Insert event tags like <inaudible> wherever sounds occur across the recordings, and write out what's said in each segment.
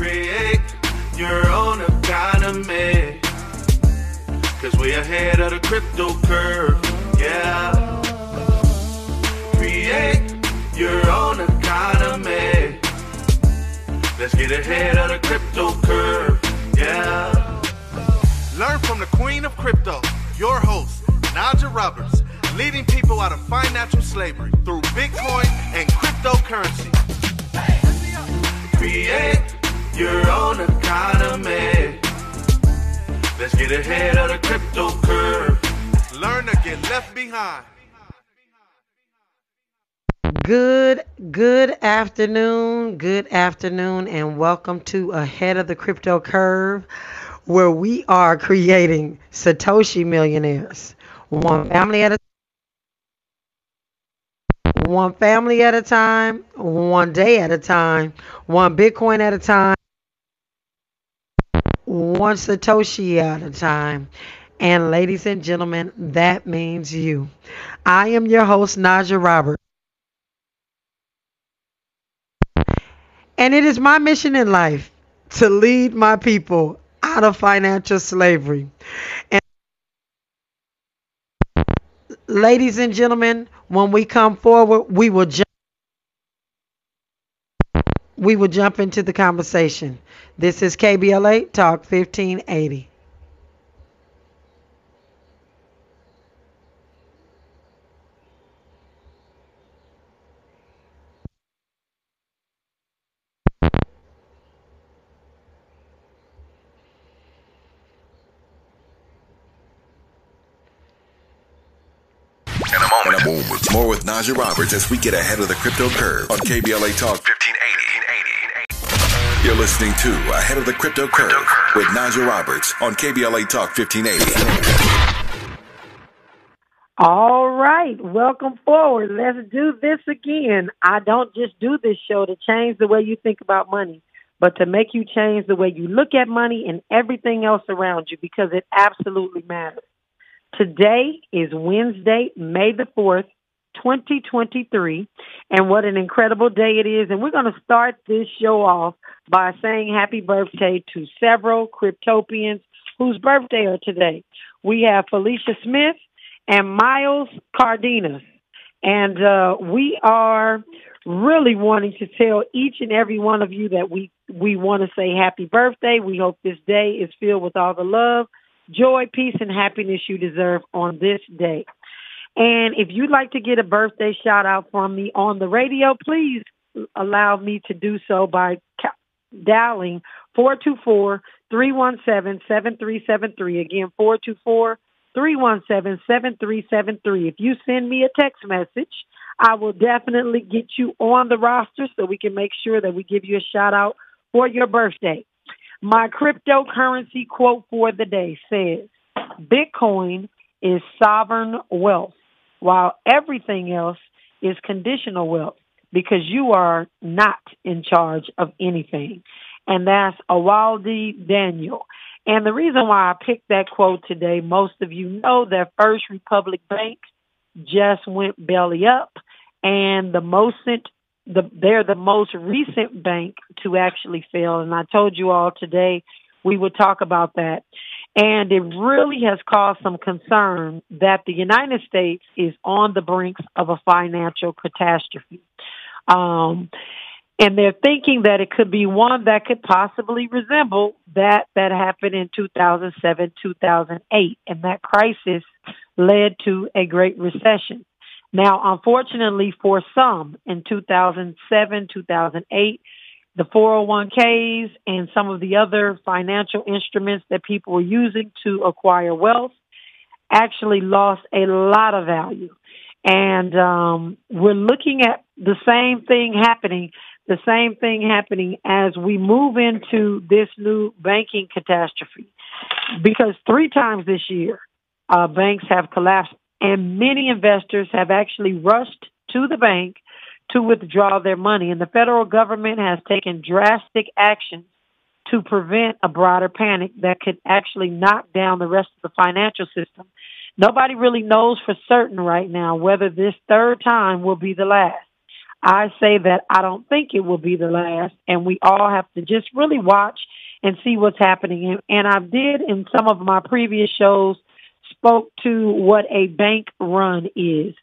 Create your own economy. Cause we ahead of the crypto curve. Yeah. Create your own economy. Let's get ahead of the crypto curve. Yeah. Learn from the queen of crypto, your host, Najah Roberts, leading people out of financial slavery through Bitcoin and cryptocurrency. Create your own economy. Let's get ahead of the crypto curve. Learn to get left behind. Good, good afternoon, good afternoon, and welcome to Ahead of the Crypto Curve, where we are creating Satoshi millionaires, one family at a one family at a time, one day at a time, one Bitcoin at a time, one Satoshi at a time. And ladies and gentlemen, that means you. I am your host, Najah Roberts. And it is my mission in life to lead my people out of financial slavery. And ladies and gentlemen, when we come forward, we will jump we will jump into the conversation. This is KBLA Talk 1580. In a moment. In a moment. More with Najah Roberts as we get ahead of the crypto curve on KBLA Talk 1580. You're listening to Ahead of the Crypto Curve with Najah Roberts on KBLA Talk 1580. All right, welcome forward. Let's do this again. I don't just do this show to change the way you think about money, but to make you change the way you look at money and everything else around you because it absolutely matters. Today is Wednesday, May the 4th, 2023, and what an incredible day it is. And we're going to start this show off by saying happy birthday to several Cryptopians whose birthday are today. We have Felicia Smith and Miles Cardenas. And uh, we are really wanting to tell each and every one of you that we, we want to say happy birthday. We hope this day is filled with all the love, joy, peace, and happiness you deserve on this day. And if you'd like to get a birthday shout out from me on the radio, please allow me to do so by dialing 424-317-7373. Again, 424-317-7373. If you send me a text message, I will definitely get you on the roster so we can make sure that we give you a shout out for your birthday. My cryptocurrency quote for the day says, Bitcoin is sovereign wealth, while everything else is conditional wealth because you are not in charge of anything. And that's Awaldi Daniel. And the reason why I picked that quote today, most of you know that First Republic Bank just went belly up and the most the, they're the most recent bank to actually fail. And I told you all today we would talk about that. And it really has caused some concern that the United States is on the brink of a financial catastrophe. Um, and they're thinking that it could be one that could possibly resemble that that happened in 2007, 2008. And that crisis led to a great recession. Now, unfortunately for some in 2007, 2008, the 401ks and some of the other financial instruments that people were using to acquire wealth actually lost a lot of value. And um, we're looking at the same thing happening, the same thing happening as we move into this new banking catastrophe. Because three times this year, uh, banks have collapsed and many investors have actually rushed to the bank to withdraw their money. And the federal government has taken drastic action to prevent a broader panic that could actually knock down the rest of the financial system. Nobody really knows for certain right now whether this third time will be the last. I say that I don't think it will be the last, and we all have to just really watch and see what's happening. And, and I did in some of my previous shows spoke to what a bank run is.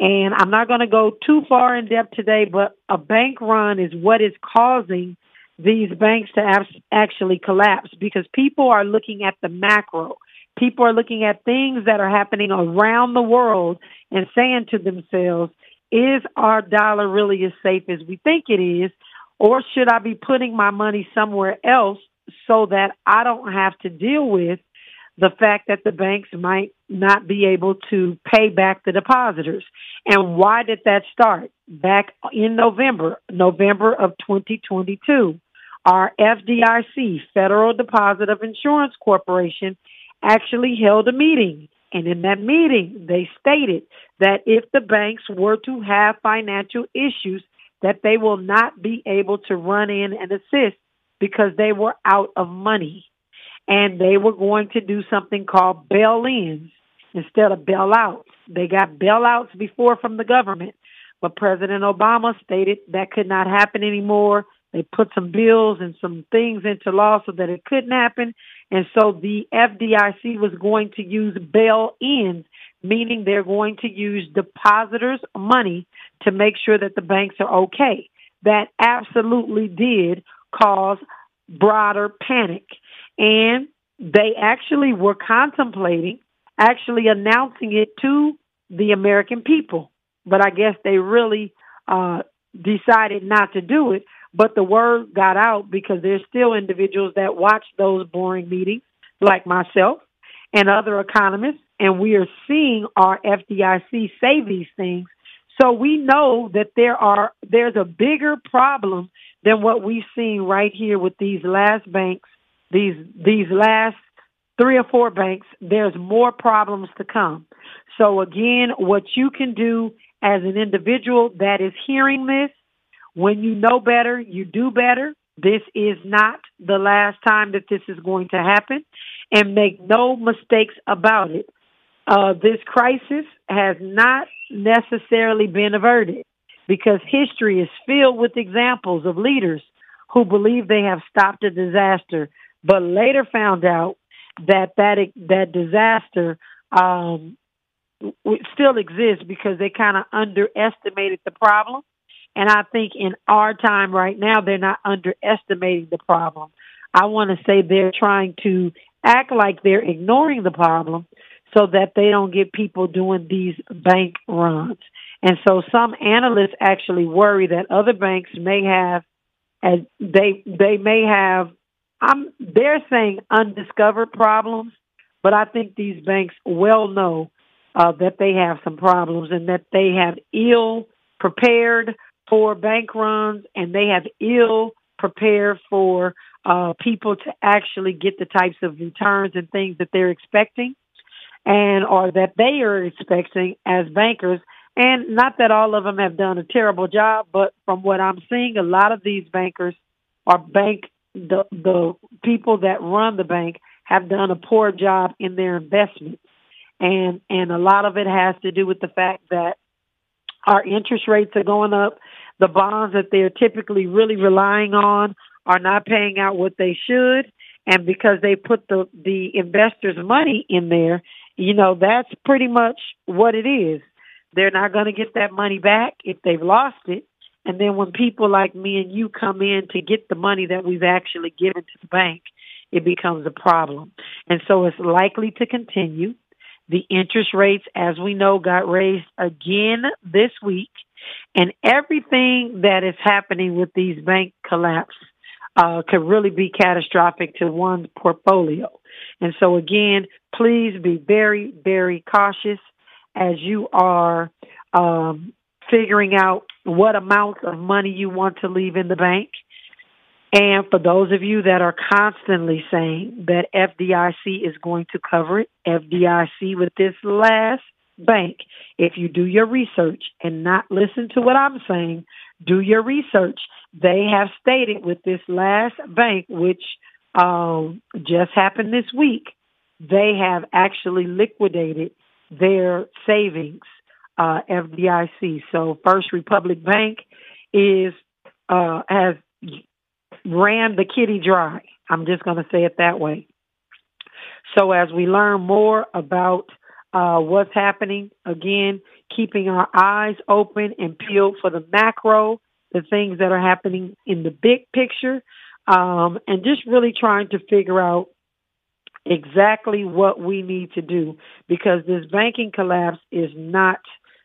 And I'm not going to go too far in depth today, but a bank run is what is causing these banks to actually collapse because people are looking at the macro. People are looking at things that are happening around the world and saying to themselves, is our dollar really as safe as we think it is? Or should I be putting my money somewhere else so that I don't have to deal with the fact that the banks might not be able to pay back the depositors. And why did that start? Back in November, November of 2022, our FDIC, Federal Deposit of Insurance Corporation, actually held a meeting. And in that meeting, they stated that if the banks were to have financial issues, that they will not be able to run in and assist because they were out of money. And they were going to do something called bail-ins instead of bailouts. They got bailouts before from the government, but President Obama stated that could not happen anymore. They put some bills and some things into law so that it couldn't happen. And so the FDIC was going to use bail-ins, meaning they're going to use depositors' money to make sure that the banks are okay. That absolutely did cause broader panic. And they actually were contemplating actually announcing it to the American people. But I guess they really uh, decided not to do it. But the word got out because there's still individuals that watch those boring meetings, like myself and other economists, and we are seeing our FDIC say these things. So we know that there are there's a bigger problem than what we've seen right here with these last banks, these these last three or four banks. There's more problems to come. So again, what you can do as an individual that is hearing this, when you know better, you do better. This is not the last time that this is going to happen. And make no mistakes about it. Uh, this crisis has not necessarily been averted because history is filled with examples of leaders who believe they have stopped a disaster, but later found out that that that disaster um, still exists because they kind of underestimated the problem. And I think in our time right now, they're not underestimating the problem. I want to say they're trying to act like they're ignoring the problem so that they don't get people doing these bank runs. And so some analysts actually worry that other banks may have, as they they may have, I'm they're saying undiscovered problems, but I think these banks well know uh, that they have some problems and that they have ill prepared for bank runs and they have ill prepared for uh, people to actually get the types of returns and things that they're expecting and or that they are expecting as bankers and not that all of them have done a terrible job, but from what I'm seeing, a lot of these bankers are bank the the people that run the bank have done a poor job in their investments. And and a lot of it has to do with the fact that our interest rates are going up. The bonds that they're typically really relying on are not paying out what they should. And because they put the, the investors' money in there, you know, that's pretty much what it is. They're not going to get that money back if they've lost it. And then when people like me and you come in to get the money that we've actually given to the bank, it becomes a problem. And so it's likely to continue. The interest rates, as we know, got raised again this week. And everything that is happening with these bank collapse uh, could really be catastrophic to one's portfolio. And so again, please be very, very cautious as you are um, figuring out what amount of money you want to leave in the bank. And for those of you that are constantly saying that FDIC is going to cover it, FDIC with this last bank, if you do your research and not listen to what I'm saying, do your research. They have stated with this last bank, which um, just happened this week, they have actually liquidated their savings uh, FDIC. So First Republic Bank is uh, has ran the kitty dry. I'm just going to say it that way. So as we learn more about uh, what's happening, again, keeping our eyes open and peeled for the macro, the things that are happening in the big picture, um, and just really trying to figure out exactly what we need to do because this banking collapse is not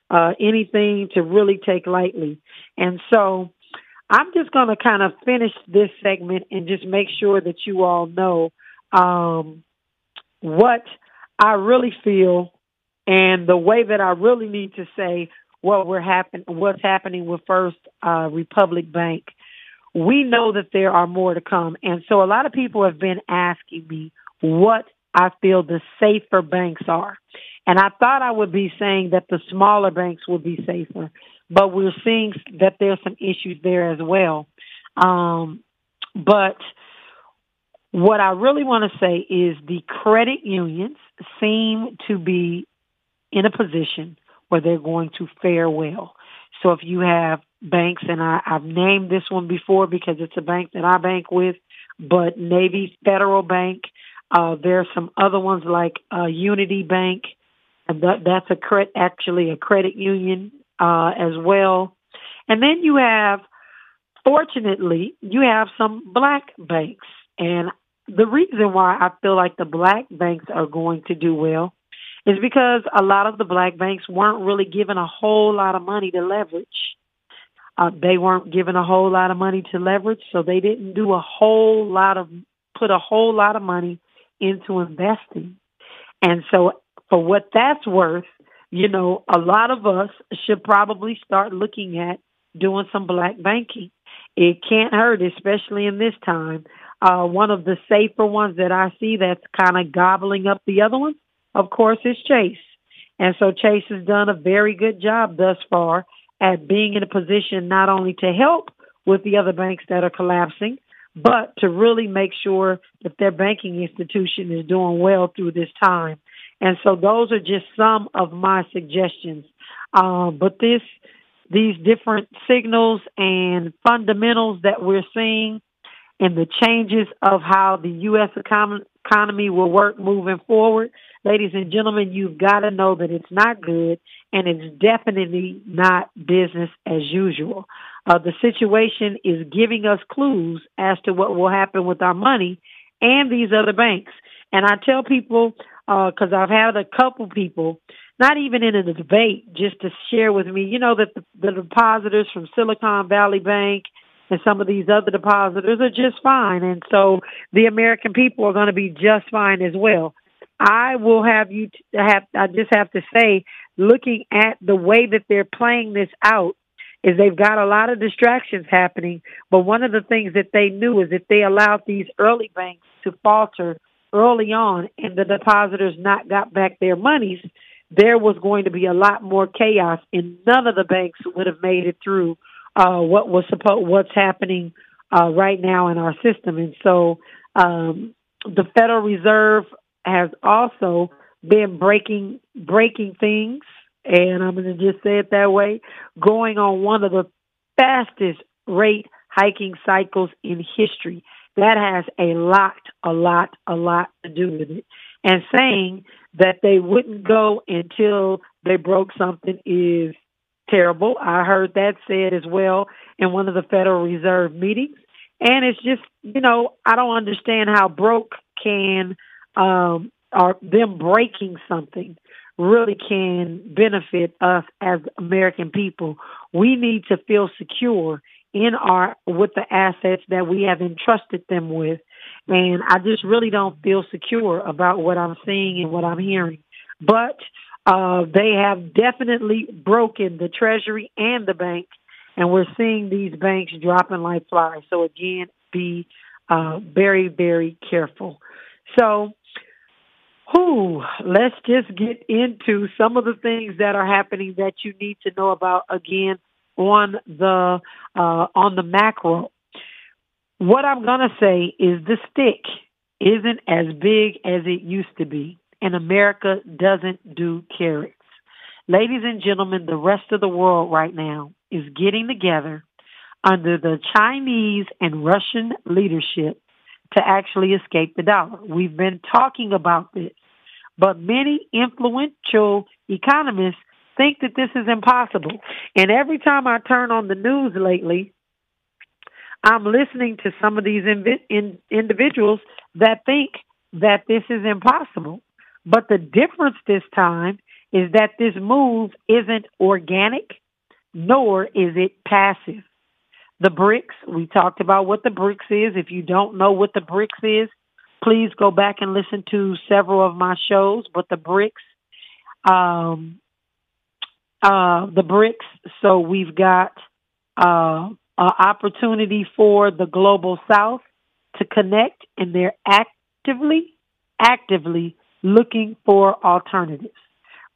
uh, anything to really take lightly. And so I'm just going to kind of finish this segment and just make sure that you all know um, what I really feel and the way that I really need to say what we're happen what's happening with First uh, Republic Bank. We know that there are more to come, and so a lot of people have been asking me what I feel the safer banks are. And I thought I would be saying that the smaller banks would be safer, but we're seeing that there's some issues there as well. Um, but what I really want to say is the credit unions seem to be in a position where they're going to fare well. So if you have banks, and I, I've named this one before because it's a bank that I bank with, but Navy Federal Bank, uh, there are some other ones like uh, Unity Bank, and that, that's a credit, actually a credit union uh, as well. And then you have, fortunately, you have some black banks, and the reason why I feel like the black banks are going to do well is because a lot of the black banks weren't really given a whole lot of money to leverage. Uh, they weren't given a whole lot of money to leverage, so they didn't do a whole lot of put a whole lot of money into investing. And so, for what that's worth, you know, a lot of us should probably start looking at doing some black banking. It can't hurt, especially in this time. Uh, one of the safer ones that I see that's kind of gobbling up the other ones of course, is Chase. And so Chase has done a very good job thus far at being in a position not only to help with the other banks that are collapsing, but to really make sure that their banking institution is doing well through this time. And so those are just some of my suggestions. Uh, but this, these different signals and fundamentals that we're seeing and the changes of how the U.S. economy will work moving forward, ladies and gentlemen, you've got to know that it's not good and it's definitely not business as usual. Uh, the situation is giving us clues as to what will happen with our money and these other banks. And I tell people, because uh, I've had a couple people, not even in a debate, just to share with me, you know, that the, the depositors from Silicon Valley Bank and some of these other depositors are just fine. And so the American people are going to be just fine as well. I will have you have, I just have to say, looking at the way that they're playing this out, is they've got a lot of distractions happening. But one of the things that they knew is if they allowed these early banks to falter early on and the depositors not got back their monies, there was going to be a lot more chaos and none of the banks would have made it through uh, what was supposed, what's happening uh, right now in our system. And so um, the Federal Reserve has also been breaking breaking things, and I'm going to just say it that way, going on one of the fastest rate hiking cycles in history. That has a lot, a lot, a lot to do with it. And saying that they wouldn't go until they broke something is terrible. I heard that said as well in one of the Federal Reserve meetings. And it's just, you know, I don't understand how broke can, um, or them breaking something really can benefit us as American people. We need to feel secure in our, with the assets that we have entrusted them with. And I just really don't feel secure about what I'm seeing and what I'm hearing. But uh, they have definitely broken the Treasury and the bank, and we're seeing these banks dropping like flies. So again, be uh, very, very careful. So, who? Let's just get into some of the things that are happening that you need to know about again on the uh, on the macro. What I'm gonna say is the stick isn't as big as it used to be and America doesn't do carrots. Ladies and gentlemen, the rest of the world right now is getting together under the Chinese and Russian leadership to actually escape the dollar. We've been talking about this, but many influential economists think that this is impossible. And every time I turn on the news lately, I'm listening to some of these in, individuals that think that this is impossible. But the difference this time is that this move isn't organic, nor is it passive. The BRICS, we talked about what the BRICS is. If you don't know what the BRICS is, please go back and listen to several of my shows. But the BRICS, um, uh, the BRICS, so we've got uh, an opportunity for the global south to connect, and they're actively, actively looking for alternatives.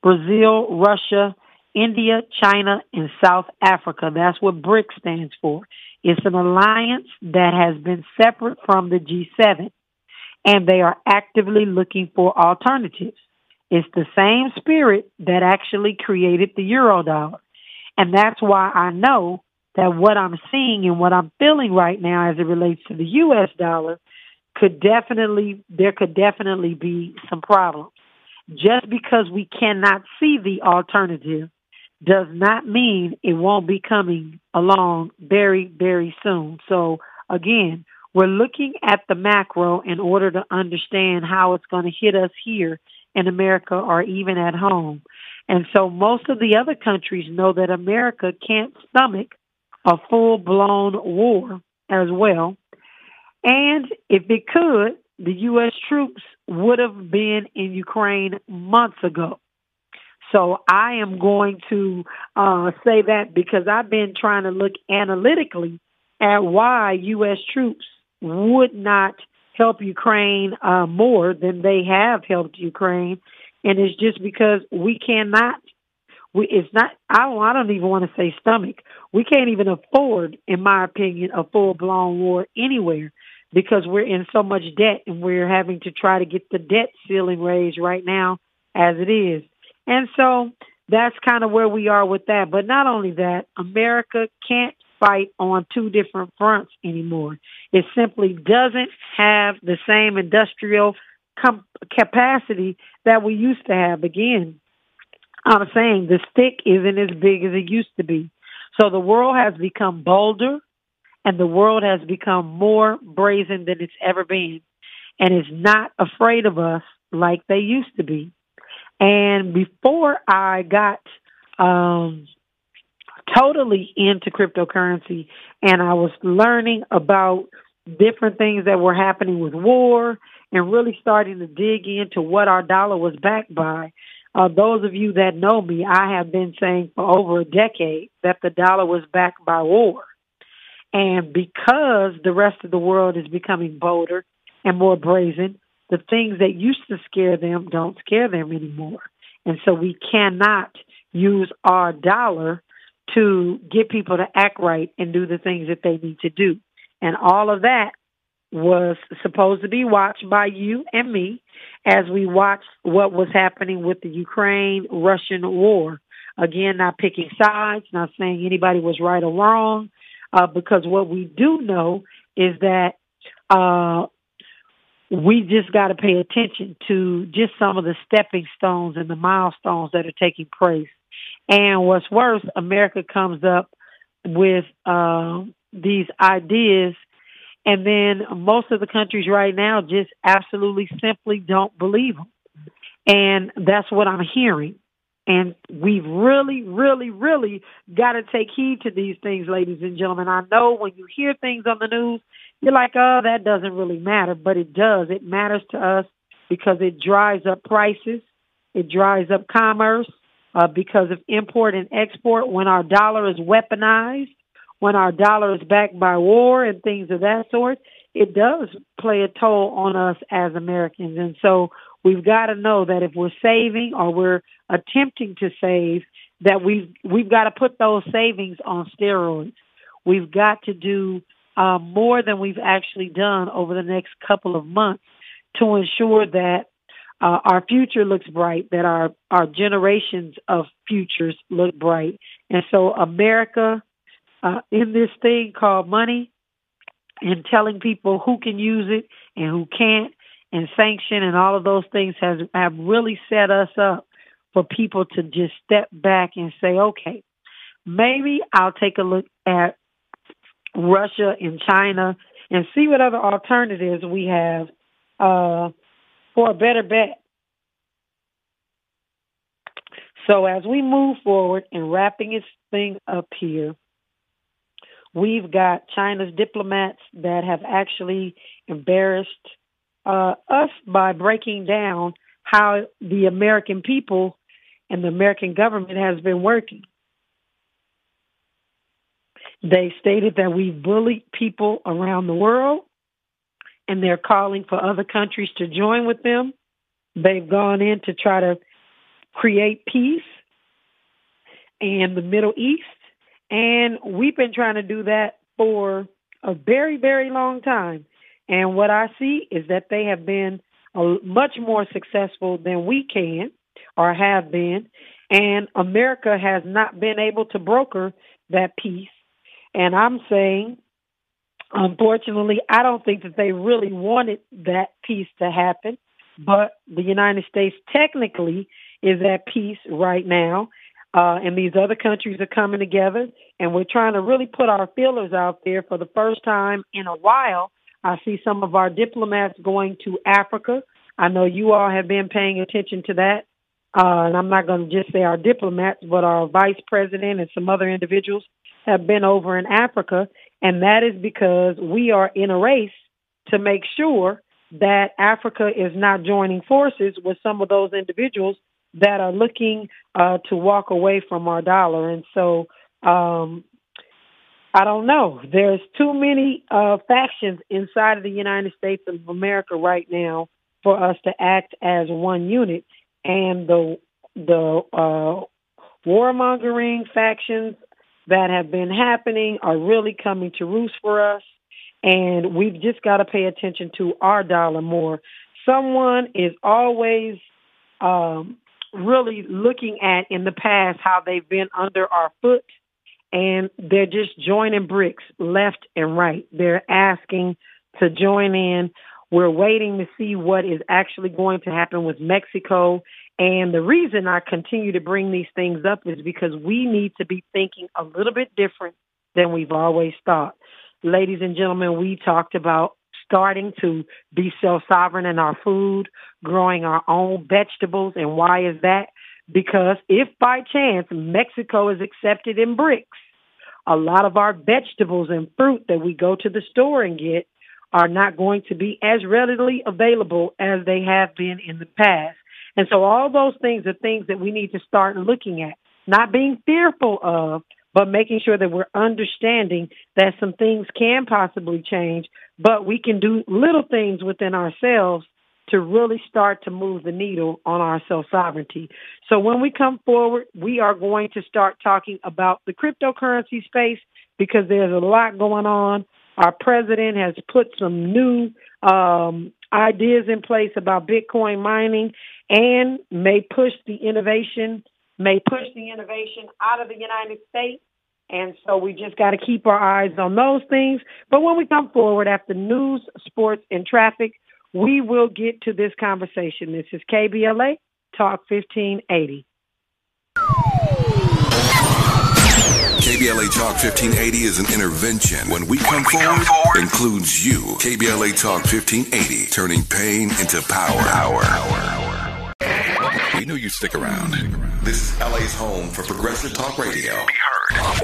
Brazil, Russia, India, China, and South Africa. That's what BRICS stands for. It's an alliance that has been separate from the G7, and they are actively looking for alternatives. It's the same spirit that actually created the euro dollar. And that's why I know that what I'm seeing and what I'm feeling right now as it relates to the US dollar could definitely, there could definitely be some problems. Just because we cannot see the alternative does not mean it won't be coming along very, very soon. So again, we're looking at the macro in order to understand how it's going to hit us here in America or even at home. And so most of the other countries know that America can't stomach a full blown war as well. And if it could, the U.S. troops would have been in Ukraine months ago. So I am going to uh, say that because I've been trying to look analytically at why U.S. troops would not help Ukraine uh, more than they have helped Ukraine, and it's just because we cannot we it's not I don't I don't even want to say stomach. We can't even afford, in my opinion, a full blown war anywhere because we're in so much debt and we're having to try to get the debt ceiling raised right now as it is. And so that's kind of where we are with that. But not only that, America can't fight on two different fronts anymore. It simply doesn't have the same industrial com- capacity that we used to have. Again, I'm saying the stick isn't as big as it used to be. So the world has become bolder and the world has become more brazen than it's ever been and is not afraid of us like they used to be. And before I got um, totally into cryptocurrency and I was learning about different things that were happening with war and really starting to dig into what our dollar was backed by, uh, those of you that know me, I have been saying for over a decade that the dollar was backed by war. And because the rest of the world is becoming bolder and more brazen, the things that used to scare them don't scare them anymore. And so we cannot use our dollar to get people to act right and do the things that they need to do. And all of that was supposed to be watched by you and me as we watched what was happening with the Ukraine Russian war. Again, not picking sides, not saying anybody was right or wrong, uh, because what we do know is that uh, we just got to pay attention to just some of the stepping stones and the milestones that are taking place. And what's worse, America comes up with uh, these ideas and then most of the countries right now just absolutely simply don't believe them. And that's what I'm hearing. And we've really, really, really got to take heed to these things, ladies and gentlemen. I know when you hear things on the news, you're like, oh, that doesn't really matter. But it does. It matters to us because it drives up prices. It drives up commerce uh, because of import and export. When our dollar is weaponized, when our dollar is backed by war and things of that sort, it does play a toll on us as Americans. And so we've got to know that if we're saving or we're attempting to save, that we've we've got to put those savings on steroids. We've got to do uh, more than we've actually done over the next couple of months to ensure that uh, our future looks bright, that our our generations of futures look bright. And so America, uh, in this thing called money, and telling people who can use it and who can't, and sanction and all of those things has have really set us up for people to just step back and say, okay, maybe I'll take a look at Russia and China and see what other alternatives we have uh, for a better bet. So as we move forward and wrapping this thing up here, we've got China's diplomats that have actually embarrassed uh, us by breaking down how the American people and the American government has been working. They stated that we've bullied people around the world and they're calling for other countries to join with them. They've gone in to try to create peace in the Middle East. And we've been trying to do that for a very, very long time. And what I see is that they have been a, much more successful than we can or have been. And America has not been able to broker that peace. And I'm saying, unfortunately, I don't think that they really wanted that peace to happen. But the United States technically is at peace right now. Uh, and these other countries are coming together, and we're trying to really put our feelers out there for the first time in a while. I see some of our diplomats going to Africa. I know you all have been paying attention to that. Uh, and I'm not going to just say our diplomats, but our vice president and some other individuals have been over in Africa. And that is because we are in a race to make sure that Africa is not joining forces with some of those individuals that are looking uh, to walk away from our dollar. And so um, I don't know. There's too many uh, factions inside of the United States of America right now for us to act as one unit. And the the uh, warmongering factions that have been happening are really coming to roost for us. And we've just got to pay attention to our dollar more. Someone is always um, really looking at in the past how they've been under our foot and they're just joining BRICS left and right. They're asking to join in. We're waiting to see what is actually going to happen with Mexico. And the reason I continue to bring these things up is because we need to be thinking a little bit different than we've always thought. Ladies and gentlemen, we talked about starting to be self-sovereign in our food, growing our own vegetables. And why is that? Because if by chance Mexico is accepted in BRICS, a lot of our vegetables and fruit that we go to the store and get are not going to be as readily available as they have been in the past. And so all those things are things that we need to start looking at, not being fearful of, but making sure that we're understanding that some things can possibly change, but we can do little things within ourselves to really start to move the needle on our self-sovereignty. So when we come forward, we are going to start talking about the cryptocurrency space because there's a lot going on. Our president has put some new um, ideas in place about Bitcoin mining and may push the innovation, may push the innovation out of the United States. And so we just got to keep our eyes on those things. But when we come forward after news, sports, and traffic, we will get to this conversation. This is KBLA Talk 1580. KBLA Talk 1580 is an intervention. When we come, when we forward, come forward, includes you. KBLA Talk 1580, turning pain into power. Power. We knew you'd stick around. This is LA's home for progressive talk radio.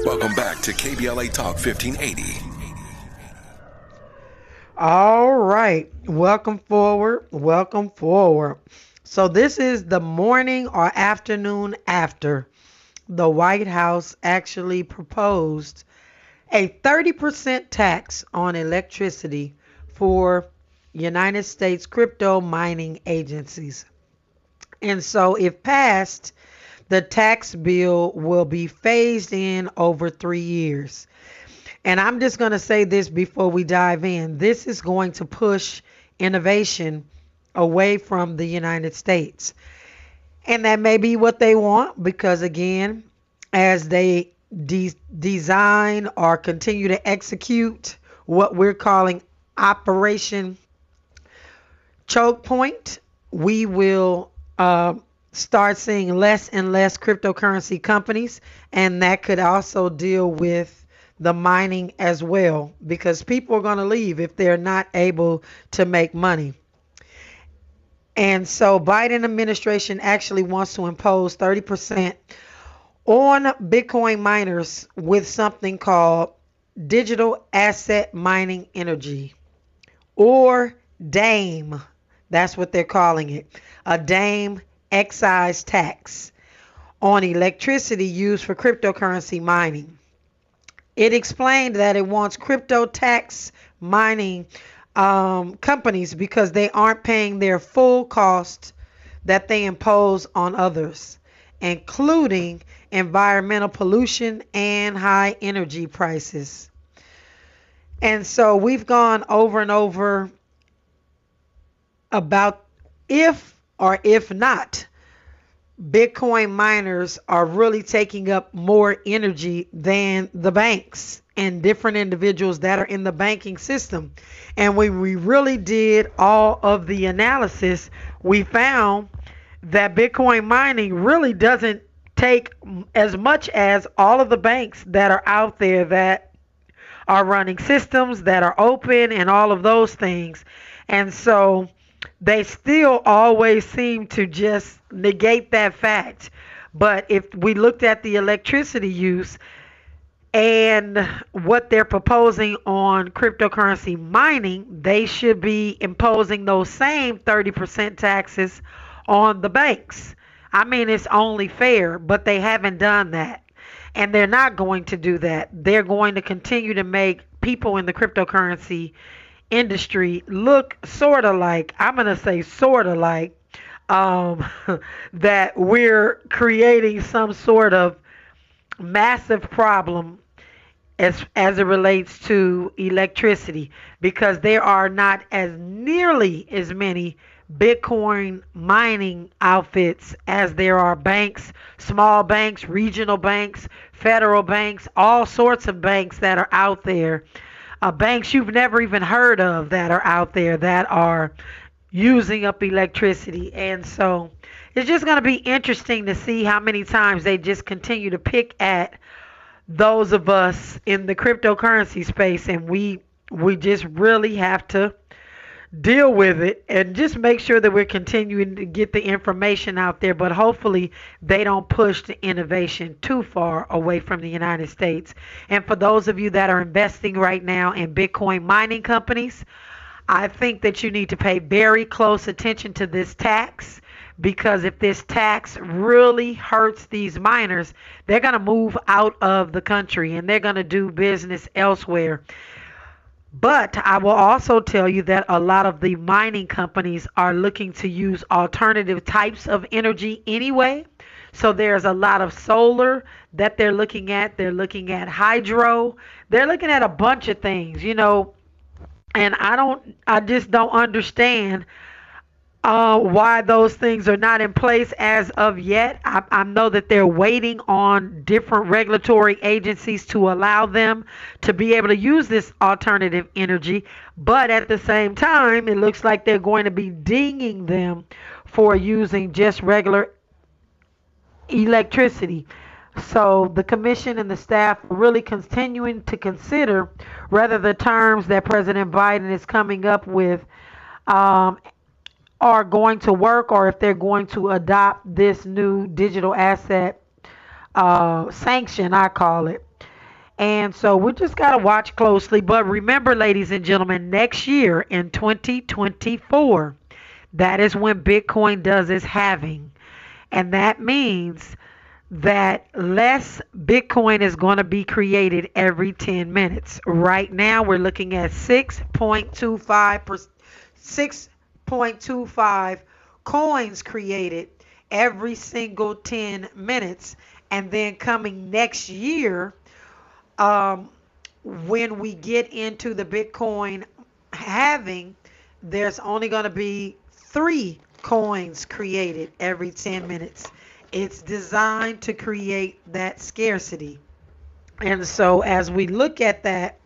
Welcome back to KBLA Talk 1580. All right. Welcome forward. Welcome forward. So, this is the morning or afternoon after the White House actually proposed a 30% tax on electricity for United States crypto mining agencies. And so, if passed, the tax bill will be phased in over three years. And I'm just going to say this before we dive in. This is going to push innovation away from the United States. And that may be what they want because, again, as they de- design or continue to execute what we're calling Operation Choke Point, we will uh, start seeing less and less cryptocurrency companies, and that could also deal with the mining as well because people are going to leave if they're not able to make money. And so Biden administration actually wants to impose 30% on Bitcoin miners with something called digital asset mining energy or DAME. That's what they're calling it. A DAME excise tax on electricity used for cryptocurrency mining. It explained that it wants crypto tax mining um, companies because they aren't paying their full cost that they impose on others, including environmental pollution and high energy prices. And so we've gone over and over about if or if not Bitcoin miners are really taking up more energy than the banks and different individuals that are in the banking system. And when we really did all of the analysis, we found that Bitcoin mining really doesn't take as much as all of the banks that are out there that are running systems that are open and all of those things. And so they still always seem to just negate that fact. But if we looked at the electricity use and what they're proposing on cryptocurrency mining, they should be imposing those same 30% taxes on the banks. I mean, it's only fair, but they haven't done that. And they're not going to do that. They're going to continue to make people in the cryptocurrency industry look sort of like I'm going to say sort of like um, <laughs> that we're creating some sort of massive problem as as it relates to electricity because there are not as nearly as many Bitcoin mining outfits as there are banks, small banks, regional banks, federal banks, all sorts of banks that are out there uh, banks you've never even heard of that are out there that are using up electricity. And so it's just going to be interesting to see how many times they just continue to pick at those of us in the cryptocurrency space and we we just really have to deal with it and just make sure that we're continuing to get the information out there. But hopefully, they don't push the innovation too far away from the United States. And for those of you that are investing right now in Bitcoin mining companies, I think that you need to pay very close attention to this tax because if this tax really hurts these miners, they're going to move out of the country and they're going to do business elsewhere. But I will also tell you that a lot of the mining companies are looking to use alternative types of energy anyway. So there's a lot of solar that they're looking at. They're looking at hydro. They're looking at a bunch of things, you know. And I don't, I just don't understand uh, why those things are not in place as of yet. I, I, know that they're waiting on different regulatory agencies to allow them to be able to use this alternative energy, but at the same time, it looks like they're going to be dinging them for using just regular electricity. So the commission and the staff are really continuing to consider whether the terms that President Biden is coming up with um, are going to work or if they're going to adopt this new digital asset uh, sanction, I call it. And so we just got to watch closely. But remember, ladies and gentlemen, next year in 2024, that is when Bitcoin does its halving. And that means that less Bitcoin is going to be created every 10 minutes. Right now, we're looking at 6.25 per, 6 0.25 coins created every single 10 minutes. And then coming next year, um, when we get into the Bitcoin halving, there's only going to be three coins created every 10 minutes. It's designed to create that scarcity. And so, as we look at that,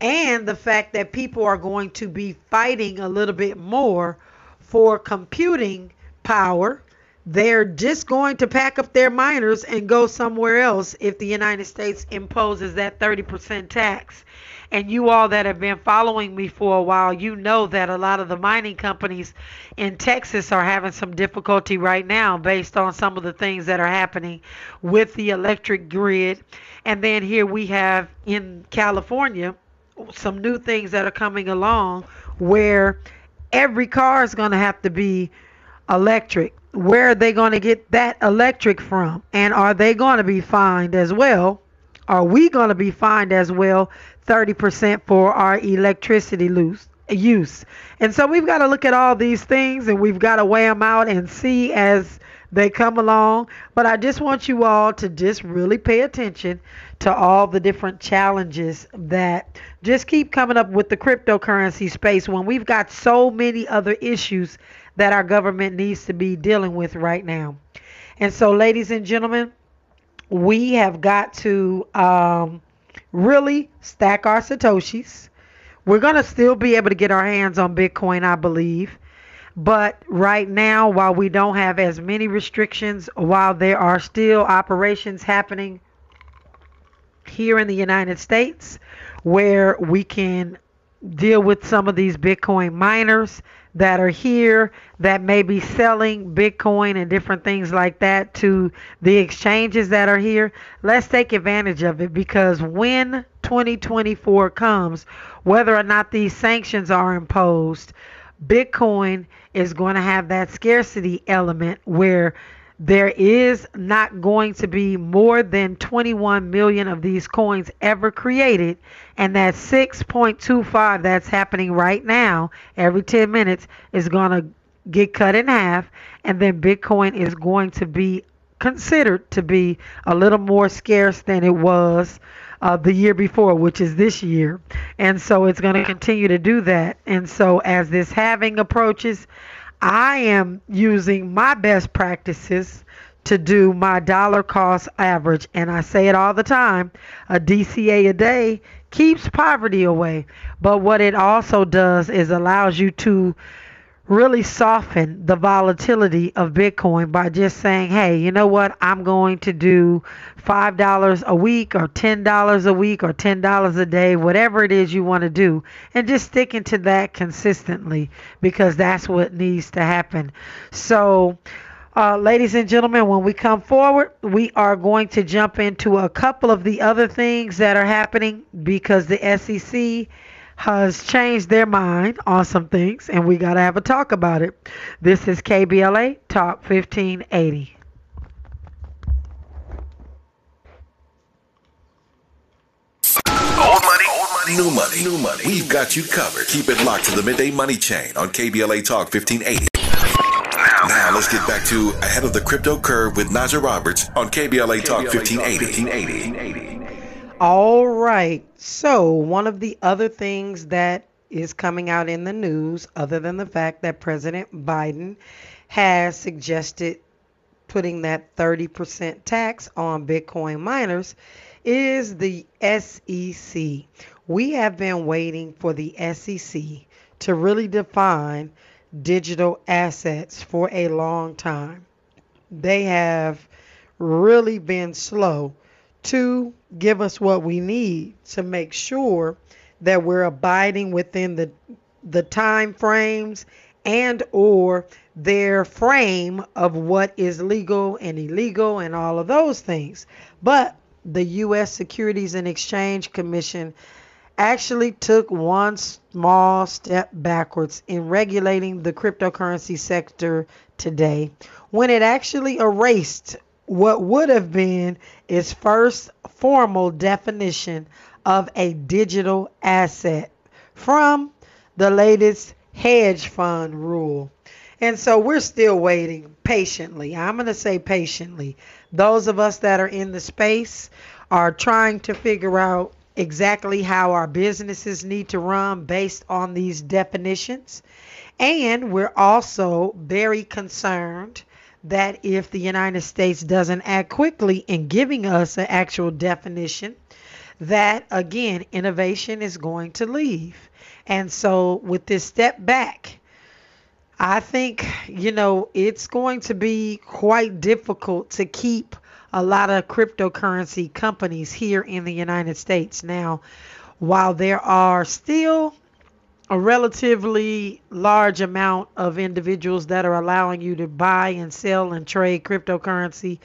and the fact that people are going to be fighting a little bit more for computing power, they're just going to pack up their miners and go somewhere else if the United States imposes that 30% tax. And you all that have been following me for a while, you know that a lot of the mining companies in Texas are having some difficulty right now based on some of the things that are happening with the electric grid. And then here we have in California some new things that are coming along where every car is going to have to be electric. Where are they going to get that electric from? And are they going to be fined as well? Are we going to be fined as well 30% for our electricity loose, use? And so we've got to look at all these things and we've got to weigh them out and see as they come along. But I just want you all to just really pay attention to all the different challenges that just keep coming up with the cryptocurrency space when we've got so many other issues that our government needs to be dealing with right now. And so, ladies and gentlemen, we have got to um, really stack our Satoshis. We're going to still be able to get our hands on Bitcoin, I believe. But right now, while we don't have as many restrictions, while there are still operations happening here in the United States where we can deal with some of these Bitcoin miners that are here that may be selling Bitcoin and different things like that to the exchanges that are here. Let's take advantage of it because when 2024 comes, whether or not these sanctions are imposed, Bitcoin is going to have that scarcity element where there is not going to be more than 21 million of these coins ever created, and that 6.25 that's happening right now every 10 minutes is going to get cut in half, and then Bitcoin is going to be considered to be a little more scarce than it was uh, the year before, which is this year. And so it's going to continue to do that. And so as this halving approaches, I am using my best practices to do my dollar cost average. And I say it all the time a DCA a day keeps poverty away. But what it also does is allows you to really soften the volatility of Bitcoin by just saying, hey, you know what? I'm going to do $5 a week or $10 a week or $10 a day, whatever it is you want to do, and just sticking to that consistently because that's what needs to happen. So, uh, ladies and gentlemen, when we come forward, we are going to jump into a couple of the other things that are happening because the SEC has changed their mind on some things, and we got to have a talk about it. This is KBLA Talk 1580. Old money, old money, new money, new money. We've got you covered. Keep it locked to the midday money chain on KBLA Talk 1580. Now let's get back to ahead of the crypto curve with Najah Roberts on KBLA Talk 1580. All right. So, one of the other things that is coming out in the news, other than the fact that President Biden has suggested putting that 30% tax on Bitcoin miners, is the SEC. We have been waiting for the SEC to really define digital assets for a long time. They have really been slow to give us what we need to make sure that we're abiding within the the time frames and or their frame of what is legal and illegal and all of those things. But the US Securities and Exchange Commission actually took one small step backwards in regulating the cryptocurrency sector today when it actually erased what would have been its first formal definition of a digital asset from the latest hedge fund rule. And so we're still waiting patiently. I'm going to say patiently. Those of us that are in the space are trying to figure out exactly how our businesses need to run based on these definitions. And we're also very concerned that if the United States doesn't act quickly in giving us an actual definition, that again, innovation is going to leave. And so, with this step back, I think, you know, it's going to be quite difficult to keep a lot of cryptocurrency companies here in the United States. Now, while there are still a relatively large amount of individuals that are allowing you to buy and sell and trade cryptocurrency,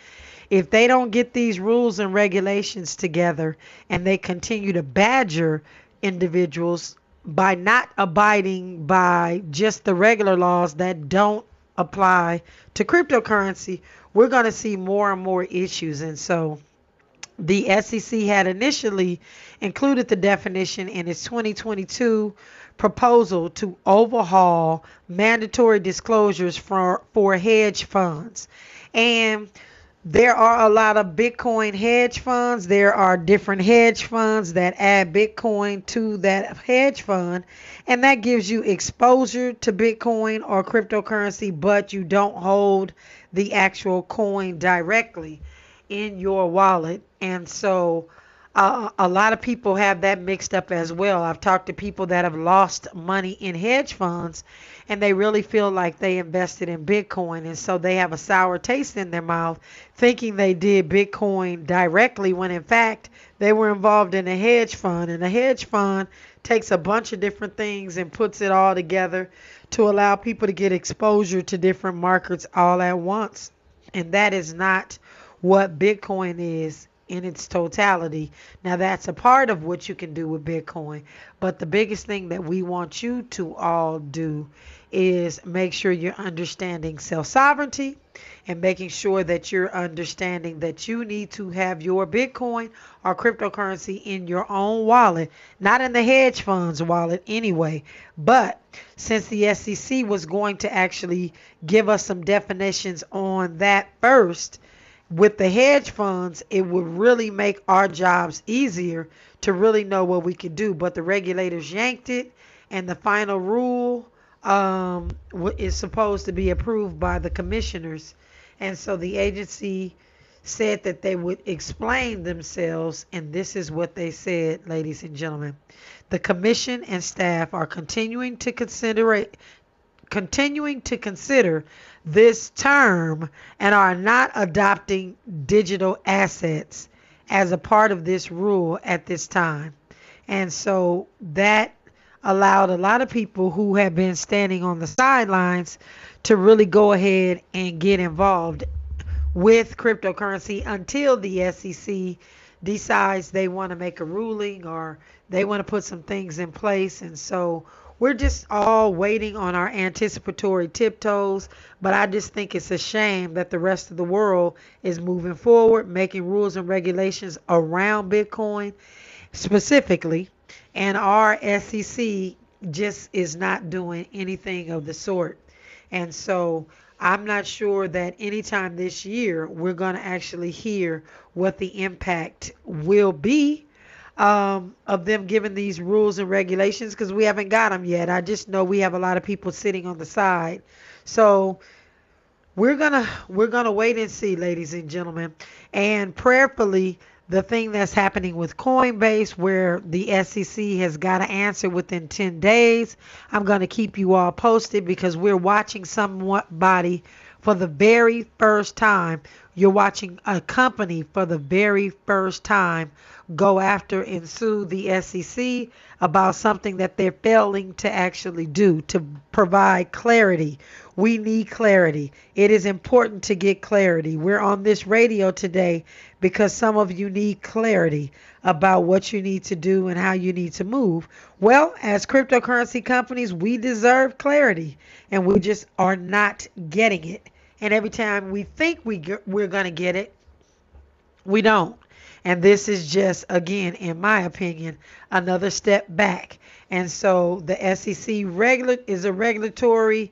if they don't get these rules and regulations together and they continue to badger individuals by not abiding by just the regular laws that don't apply to cryptocurrency, we're going to see more and more issues. And so the SEC had initially included the definition in its 2022 proposal to overhaul mandatory disclosures for, for hedge funds. And there are a lot of Bitcoin hedge funds. There are different hedge funds that add Bitcoin to that hedge fund, and that gives you exposure to Bitcoin or cryptocurrency, but you don't hold the actual coin directly in your wallet. And so uh, a lot of people have that mixed up as well. I've talked to people that have lost money in hedge funds and they really feel like they invested in Bitcoin. And so they have a sour taste in their mouth thinking they did Bitcoin directly when in fact they were involved in a hedge fund. And a hedge fund takes a bunch of different things and puts it all together to allow people to get exposure to different markets all at once. And that is not what Bitcoin is in its totality. Now, that's a part of what you can do with Bitcoin. But the biggest thing that we want you to all do is make sure you're understanding self sovereignty and making sure that you're understanding that you need to have your Bitcoin or cryptocurrency in your own wallet, not in the hedge fund's wallet anyway. But since the SEC was going to actually give us some definitions on that first, with the hedge funds, it would really make our jobs easier to really know what we could do. But the regulators yanked it, and the final rule um, is supposed to be approved by the commissioners. And so the agency said that they would explain themselves, and this is what they said, ladies and gentlemen. The commission and staff are continuing to consider continuing to consider this term and are not adopting digital assets as a part of this rule at this time. And so that allowed a lot of people who have been standing on the sidelines to really go ahead and get involved with cryptocurrency until the SEC decides they want to make a ruling or they want to put some things in place. And so we're just all waiting on our anticipatory tiptoes. But I just think it's a shame that the rest of the world is moving forward, making rules and regulations around Bitcoin specifically. And our SEC just is not doing anything of the sort. And so I'm not sure that anytime this year we're going to actually hear what the impact will be um, of them giving these rules and regulations because we haven't got them yet. I just know we have a lot of people sitting on the side. So we're gonna we're gonna wait and see, ladies and gentlemen, and prayerfully. The thing that's happening with Coinbase, where the SEC has got to answer within 10 days, I'm going to keep you all posted because we're watching somebody for the very first time. You're watching a company for the very first time go after and sue the SEC about something that they're failing to actually do to provide clarity. We need clarity. It is important to get clarity. We're on this radio today because some of you need clarity about what you need to do and how you need to move. Well, as cryptocurrency companies, we deserve clarity and we just are not getting it. And every time we think we get, we're going to get it, we don't. And this is just, again, in my opinion, another step back. And so the SEC regular is a regulatory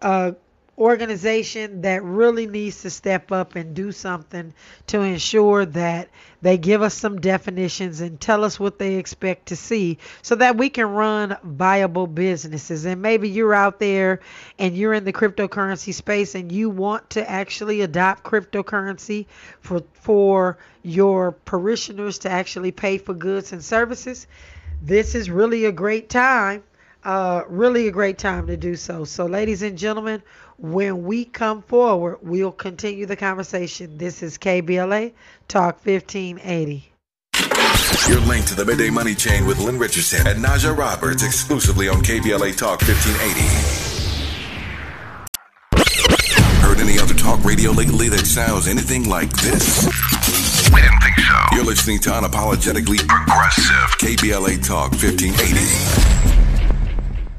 uh, organization that really needs to step up and do something to ensure that they give us some definitions and tell us what they expect to see so that we can run viable businesses. And maybe you're out there and you're in the cryptocurrency space and you want to actually adopt cryptocurrency for for your parishioners to actually pay for goods and services. This is really a great time. Uh, really a great time to do so. So, ladies and gentlemen, when we come forward, we'll continue the conversation. This is KBLA Talk 1580. You're linked to the Midday Money Chain with Lynn Richardson and Najah Roberts exclusively on KBLA Talk 1580. Heard any other talk radio lately that sounds anything like this? We didn't think so. You're listening to Unapologetically Progressive KBLA Talk 1580.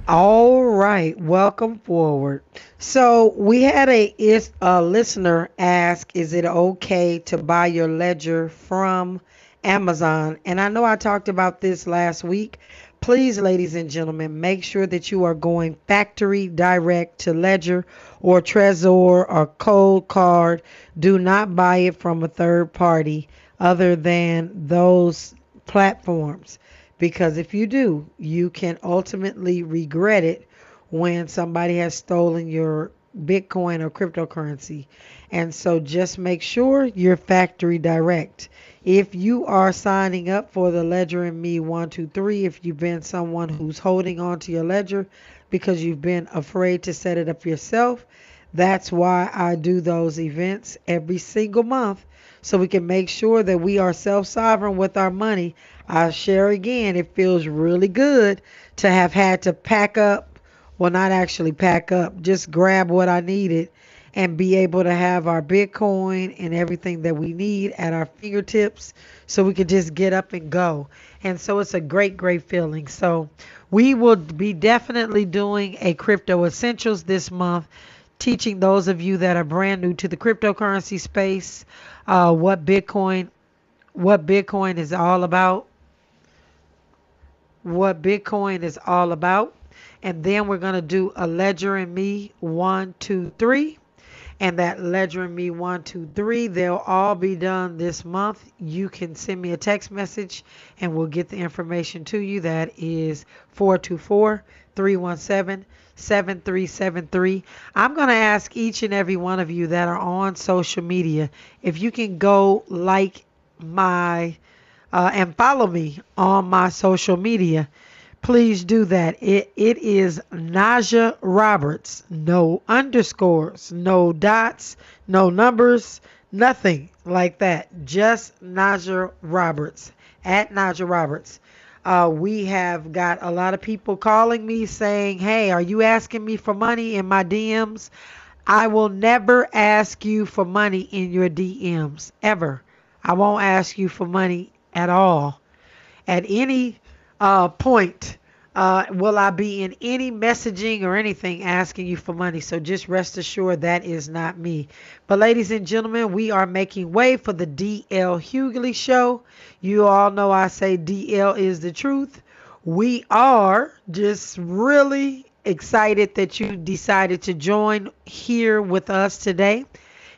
All right, welcome forward. So we had a, a listener ask, "Is it okay to buy your ledger from Amazon?" And I know I talked about this last week. Please, ladies and gentlemen, make sure that you are going factory direct to Ledger or Trezor or Coldcard. Do not buy it from a third party other than those platforms because if you do, you can ultimately regret it when somebody has stolen your Bitcoin or cryptocurrency. And so just make sure you're factory direct. If you are signing up for the Ledger and Me 123, if you've been someone who's holding on to your ledger because you've been afraid to set it up yourself, that's why I do those events every single month so we can make sure that we are self sovereign with our money. I share again, it feels really good to have had to pack up, well, not actually pack up, just grab what I needed and be able to have our Bitcoin and everything that we need at our fingertips so we could just get up and go. And so it's a great, great feeling. So we will be definitely doing a crypto essentials this month, teaching those of you that are brand new to the cryptocurrency space uh, what Bitcoin what Bitcoin is all about. What Bitcoin is all about. And then we're to do a Ledger and Me one, two, three. And that Ledger and Me one, two, three, they'll all be done this month. You can send me a text message and we'll get the information to you. That is 424 317 7373. I'm going to ask each and every one of you that are on social media if you can go like my uh, and follow me on my social media. Please do that. It it is Najah Roberts. No underscores, no dots, no numbers, nothing like that. Just Najah Roberts at Najah Roberts. Uh, we have got a lot of people calling me saying, Hey, are you asking me for money in my DMs? I will never ask you for money in your DMs, ever. I won't ask you for money at all. At any uh, point, uh, will I be in any messaging or anything asking you for money? So just rest assured that is not me. But, ladies and gentlemen, we are making way for the DL Hughley show. You all know I say DL is the truth. We are just really excited that you decided to join here with us today.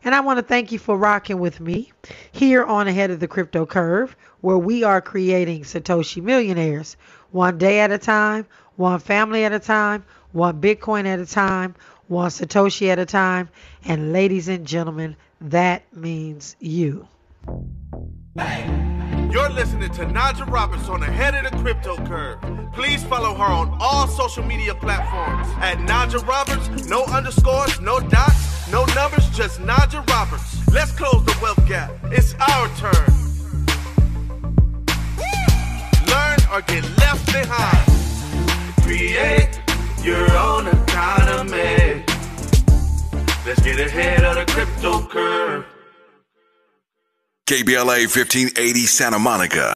And I want to thank you for rocking with me here on Ahead of the Crypto Curve, where we are creating Satoshi millionaires one day at a time, one family at a time, one Bitcoin at a time, one Satoshi at a time. And ladies and gentlemen, that means you. You're listening to Najah Roberts on the head of the crypto curve. Please follow her on all social media platforms at Najah Roberts. No underscores, no dots, no numbers, just Najah Roberts. Let's close the wealth gap. It's our turn or get left behind. Create your own economy. Let's get ahead of the crypto curve. KBLA 1580 Santa Monica.